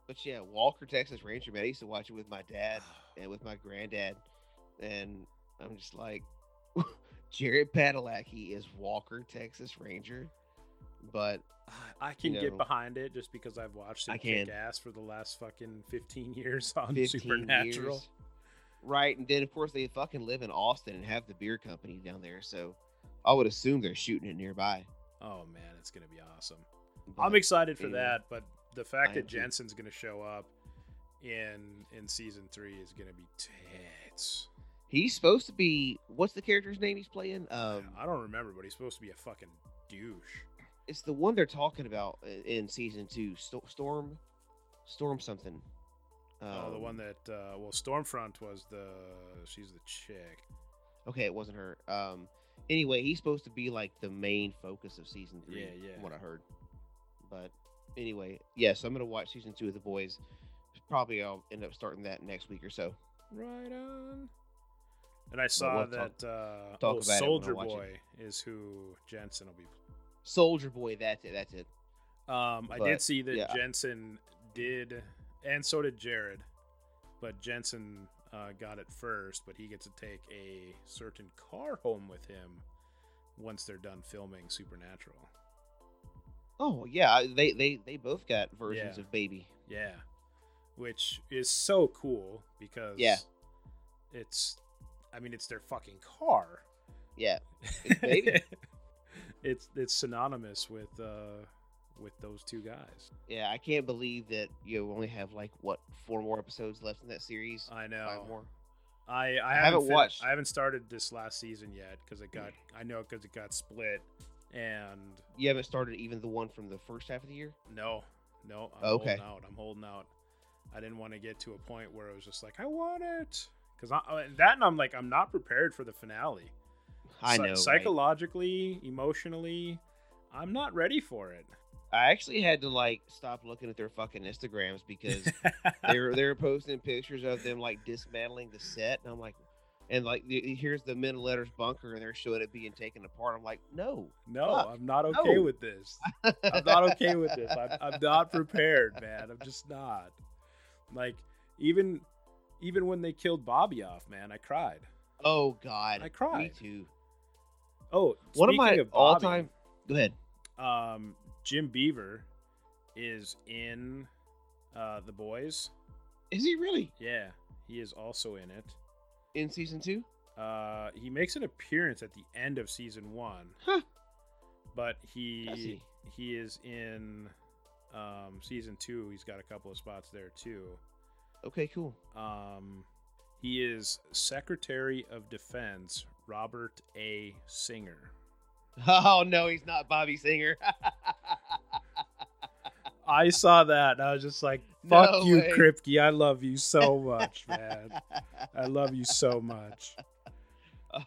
but yeah, Walker Texas Ranger man. I used to watch it with my dad and with my granddad, and I'm just like, Jared Padalecki is Walker Texas Ranger, but I can You get behind it just because I've watched him I can. kick ass for the last fucking 15 years on 15 Supernatural. years. Right, and then of course they fucking live in Austin and have the beer company down there, so I would assume they're shooting it nearby. Oh man, it's gonna be awesome. But I'm excited for anyway, that, but the fact that am too. Jensen's gonna show up in in season three is gonna be tits. He's supposed to be what's the character's name he's playing? Um, I don't remember, but he's supposed to be a fucking douche. it's the one they're talking about in season two. Sto- Storm, Storm something. oh, the Um, one that uh, well, Stormfront was the she's the chick. Okay, it wasn't her. Um. Anyway, he's supposed to be like the main focus of season three. Yeah, yeah. From what I heard. But anyway, yeah. So I'm gonna watch season two of The Boys. Probably I'll end up starting that next week or so. Right on. And I saw we'll talk- that uh, talk oh, about it when I Soldier. Boy is who Jensen will be Soldier Boy. That's it. That's it. Um, I did see that yeah. Jensen did, and so did Jared, but Jensen uh, got it first. But he gets to take a certain car home with him once they're done filming Supernatural. Oh yeah, they they they both got versions Yeah. of Baby. Yeah, which is so cool because Yeah. it's, I mean, it's their fucking car. Yeah, It's Baby. it's it's synonymous with uh with those two guys. yeah. I can't believe that you only have like what four more episodes left in that series. I know. Five more. I I, haven't haven't, watched- I haven't started this last season yet because it got I know because it got split, and You haven't started even the one from the first half of the year. no, no, I'm Okay. holding out. I'm holding out. I didn't want to get to a point where I was just like I want it because that and I'm like I'm not prepared for the finale. I know. right? psychologically, emotionally, I'm not ready for it. I actually had to like stop looking at their fucking Instagrams because they were they were posting pictures of them like dismantling the set, and I'm like, and like here's the men letters bunker, and they're showing it being taken apart. I'm like, no, no, Fuck. I'm not okay No. with this. I'm not okay with this. I'm, I'm not prepared, man. I'm just not. Like even even when they killed Bobby off, man, I cried. oh god, I cried. Me too. Oh, One of my Bobby, all-time. Go ahead. Um, Jim Beaver is in uh, the boys. Is he really Yeah, he is also in it. in season two? Uh, he makes an appearance at the end of season one, Huh. but he he? he is in um, season two. He's got a couple of spots there too. Okay, cool. Um, he is Secretary of Defense Robert A. Singer. Oh no, he's not Bobby Singer. I saw that and I was just like, "Fuck No you, way. Kripke. I love you so much, man. I love you so much.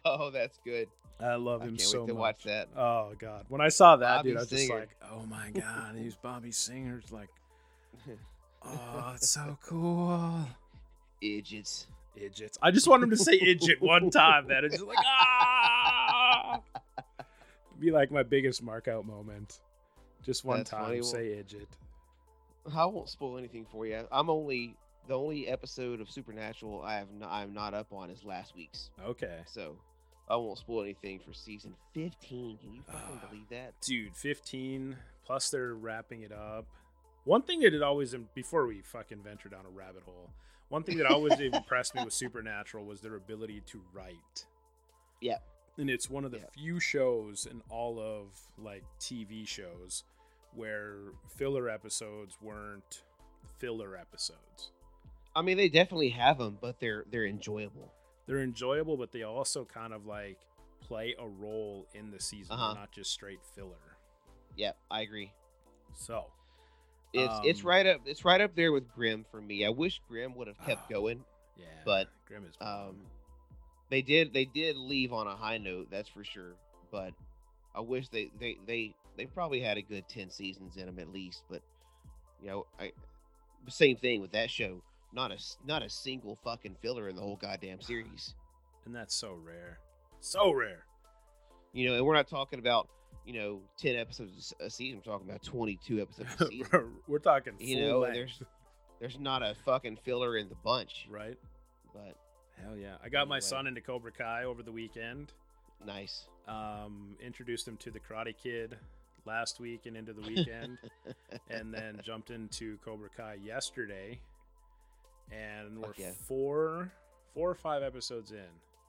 oh, that's good. I love I him can't so wait to much. watch that. Oh god, when I saw that, Bobby dude, I was just like, "Oh my god, he's Bobby Singer's like, oh, it's so cool." Idiots. Idiots. I just want him to say "idjit" one time, man. It's just like ah. Be like my biggest mark out moment. Just one That's time, funny. Say "idjit." I won't spoil anything for you. I'm only the only episode of Supernatural I have not, I'm not up on is last week's, Okay, so I won't spoil anything for season 15. Can you fucking Ah. believe that? dude, fifteen. Plus, they're wrapping it up. One thing that it always before we fucking venture down a rabbit hole. One thing that always impressed me with Supernatural was their ability to write. Yeah. and it's one of the Yeah. few shows in all of like TV shows where filler episodes weren't filler episodes. I mean, they definitely have them, but they're they're enjoyable. They're enjoyable, but they also kind of like play a role in the season, Uh-huh. not just straight filler. Yeah, I agree. So It's it's Um, right up it's right up there with Grimm for me. I wish Grimm would have kept Ah. going. yeah, But, Grimm is Um, they did they did leave on a high note, that's for sure. But I wish they they they they probably had a good ten seasons in them at least. But you know, I same thing with that show. Not a not a single fucking filler in the whole goddamn series. and that's so rare, so rare. You know, and we're not talking about you know ten episodes a season. We're talking about twenty two episodes a season. We're talking, You know, length, there's there's not a fucking filler in the bunch. right. But Hell yeah! I got my son into Cobra Kai over the weekend. nice. Um, introduced him to the Karate Kid last week and into the weekend, and then jumped into Cobra Kai yesterday. And we're yeah. four, four or five episodes in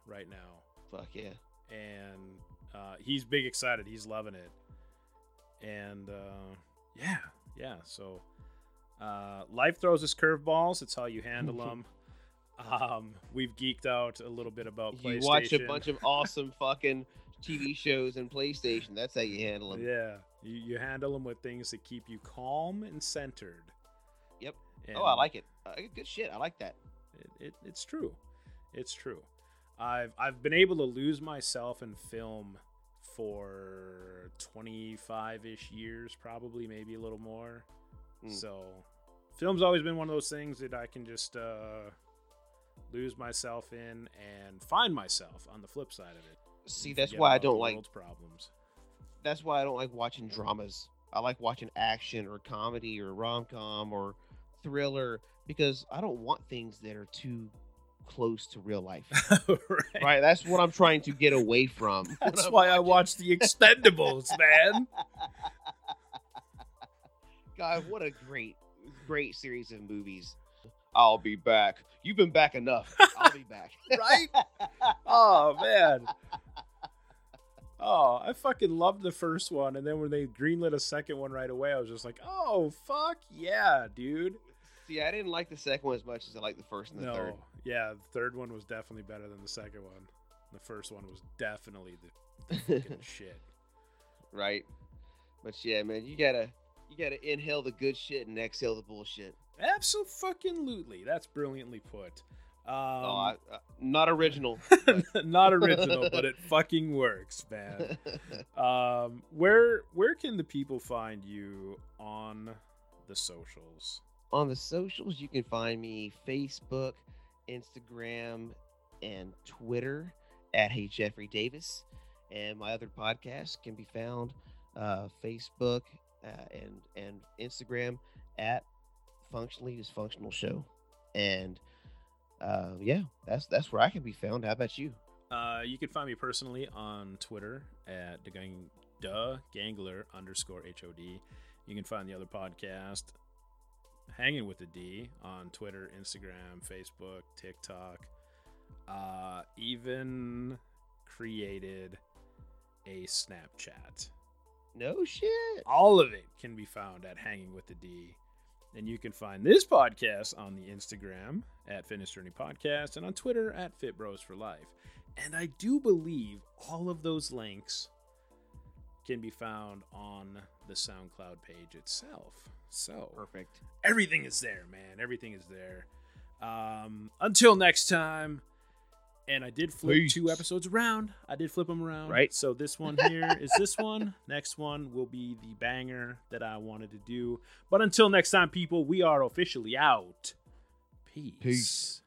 right now, Fuck yeah. and uh, he's big excited. He's loving it, and uh, yeah, yeah. So uh, life throws us curveballs. It's how you handle them. Um, we've geeked out a little bit about PlayStation. You watch a bunch of awesome fucking TV shows and PlayStation. That's how you handle them. Yeah, you, you handle them with things that keep you calm and centered. Yep. And Oh, I like it. Uh, good shit. I like that. it, it. It's true. It's true. I've I've been able to lose myself in film for 25 ish years, probably maybe a little more. Mm. So, film's always been one of those things that I can just uh, lose myself in and find myself on the flip side of it. See, that's why I don't like. problems. That's why I don't like watching dramas. I like watching action or comedy or rom com or thriller because I don't want things that are too close to real life. right. right. That's what I'm trying to get away from. That's why I watch the Expendables, man. God, what a great, great series of movies. I'll be back. You've been back enough. I'll be back. right? Oh man. Oh, I fucking loved the first one, and then when they greenlit a second one right away, I was just like, "Oh fuck yeah, dude!" See, I didn't like the second one as much as I liked the first and the no, third. yeah, the third one was definitely better than the second one. The first one was definitely the shit. right? But yeah, man, you gotta you gotta inhale the good shit and exhale the bullshit. Absolutely, that's brilliantly put. Um, oh, I, uh, not original. not original, but it fucking works, man. Um, where where can the people find you on the socials? On the socials, you can find me Facebook, Instagram, and Twitter at Hey Jeffrey Davis. And my other podcasts can be found uh, Facebook uh, and and Instagram at Functionally Dysfunctional Show. And uh, yeah, that's that's where I can be found. How about you? Uh, you can find me personally on Twitter at the gang, duh gangler underscore hod. You can find the other podcast, hanging with the D, on Twitter, Instagram, Facebook, TikTok. Uh, even created a Snapchat. No shit. All of it can be found at Hanging with the D. And you can find this podcast on the Instagram at Fitness Journey Podcast and on Twitter at Fit Bros for Life. And I do believe all of those links can be found on the SoundCloud page itself. So Perfect. everything is there, man. Everything is there. Um, until next time. And I did flip Peace. two episodes around. I did flip them around. Right. So this one here is this one. Next one will be the banger that I wanted to do. But until next time, people, we are officially out. Peace. Peace.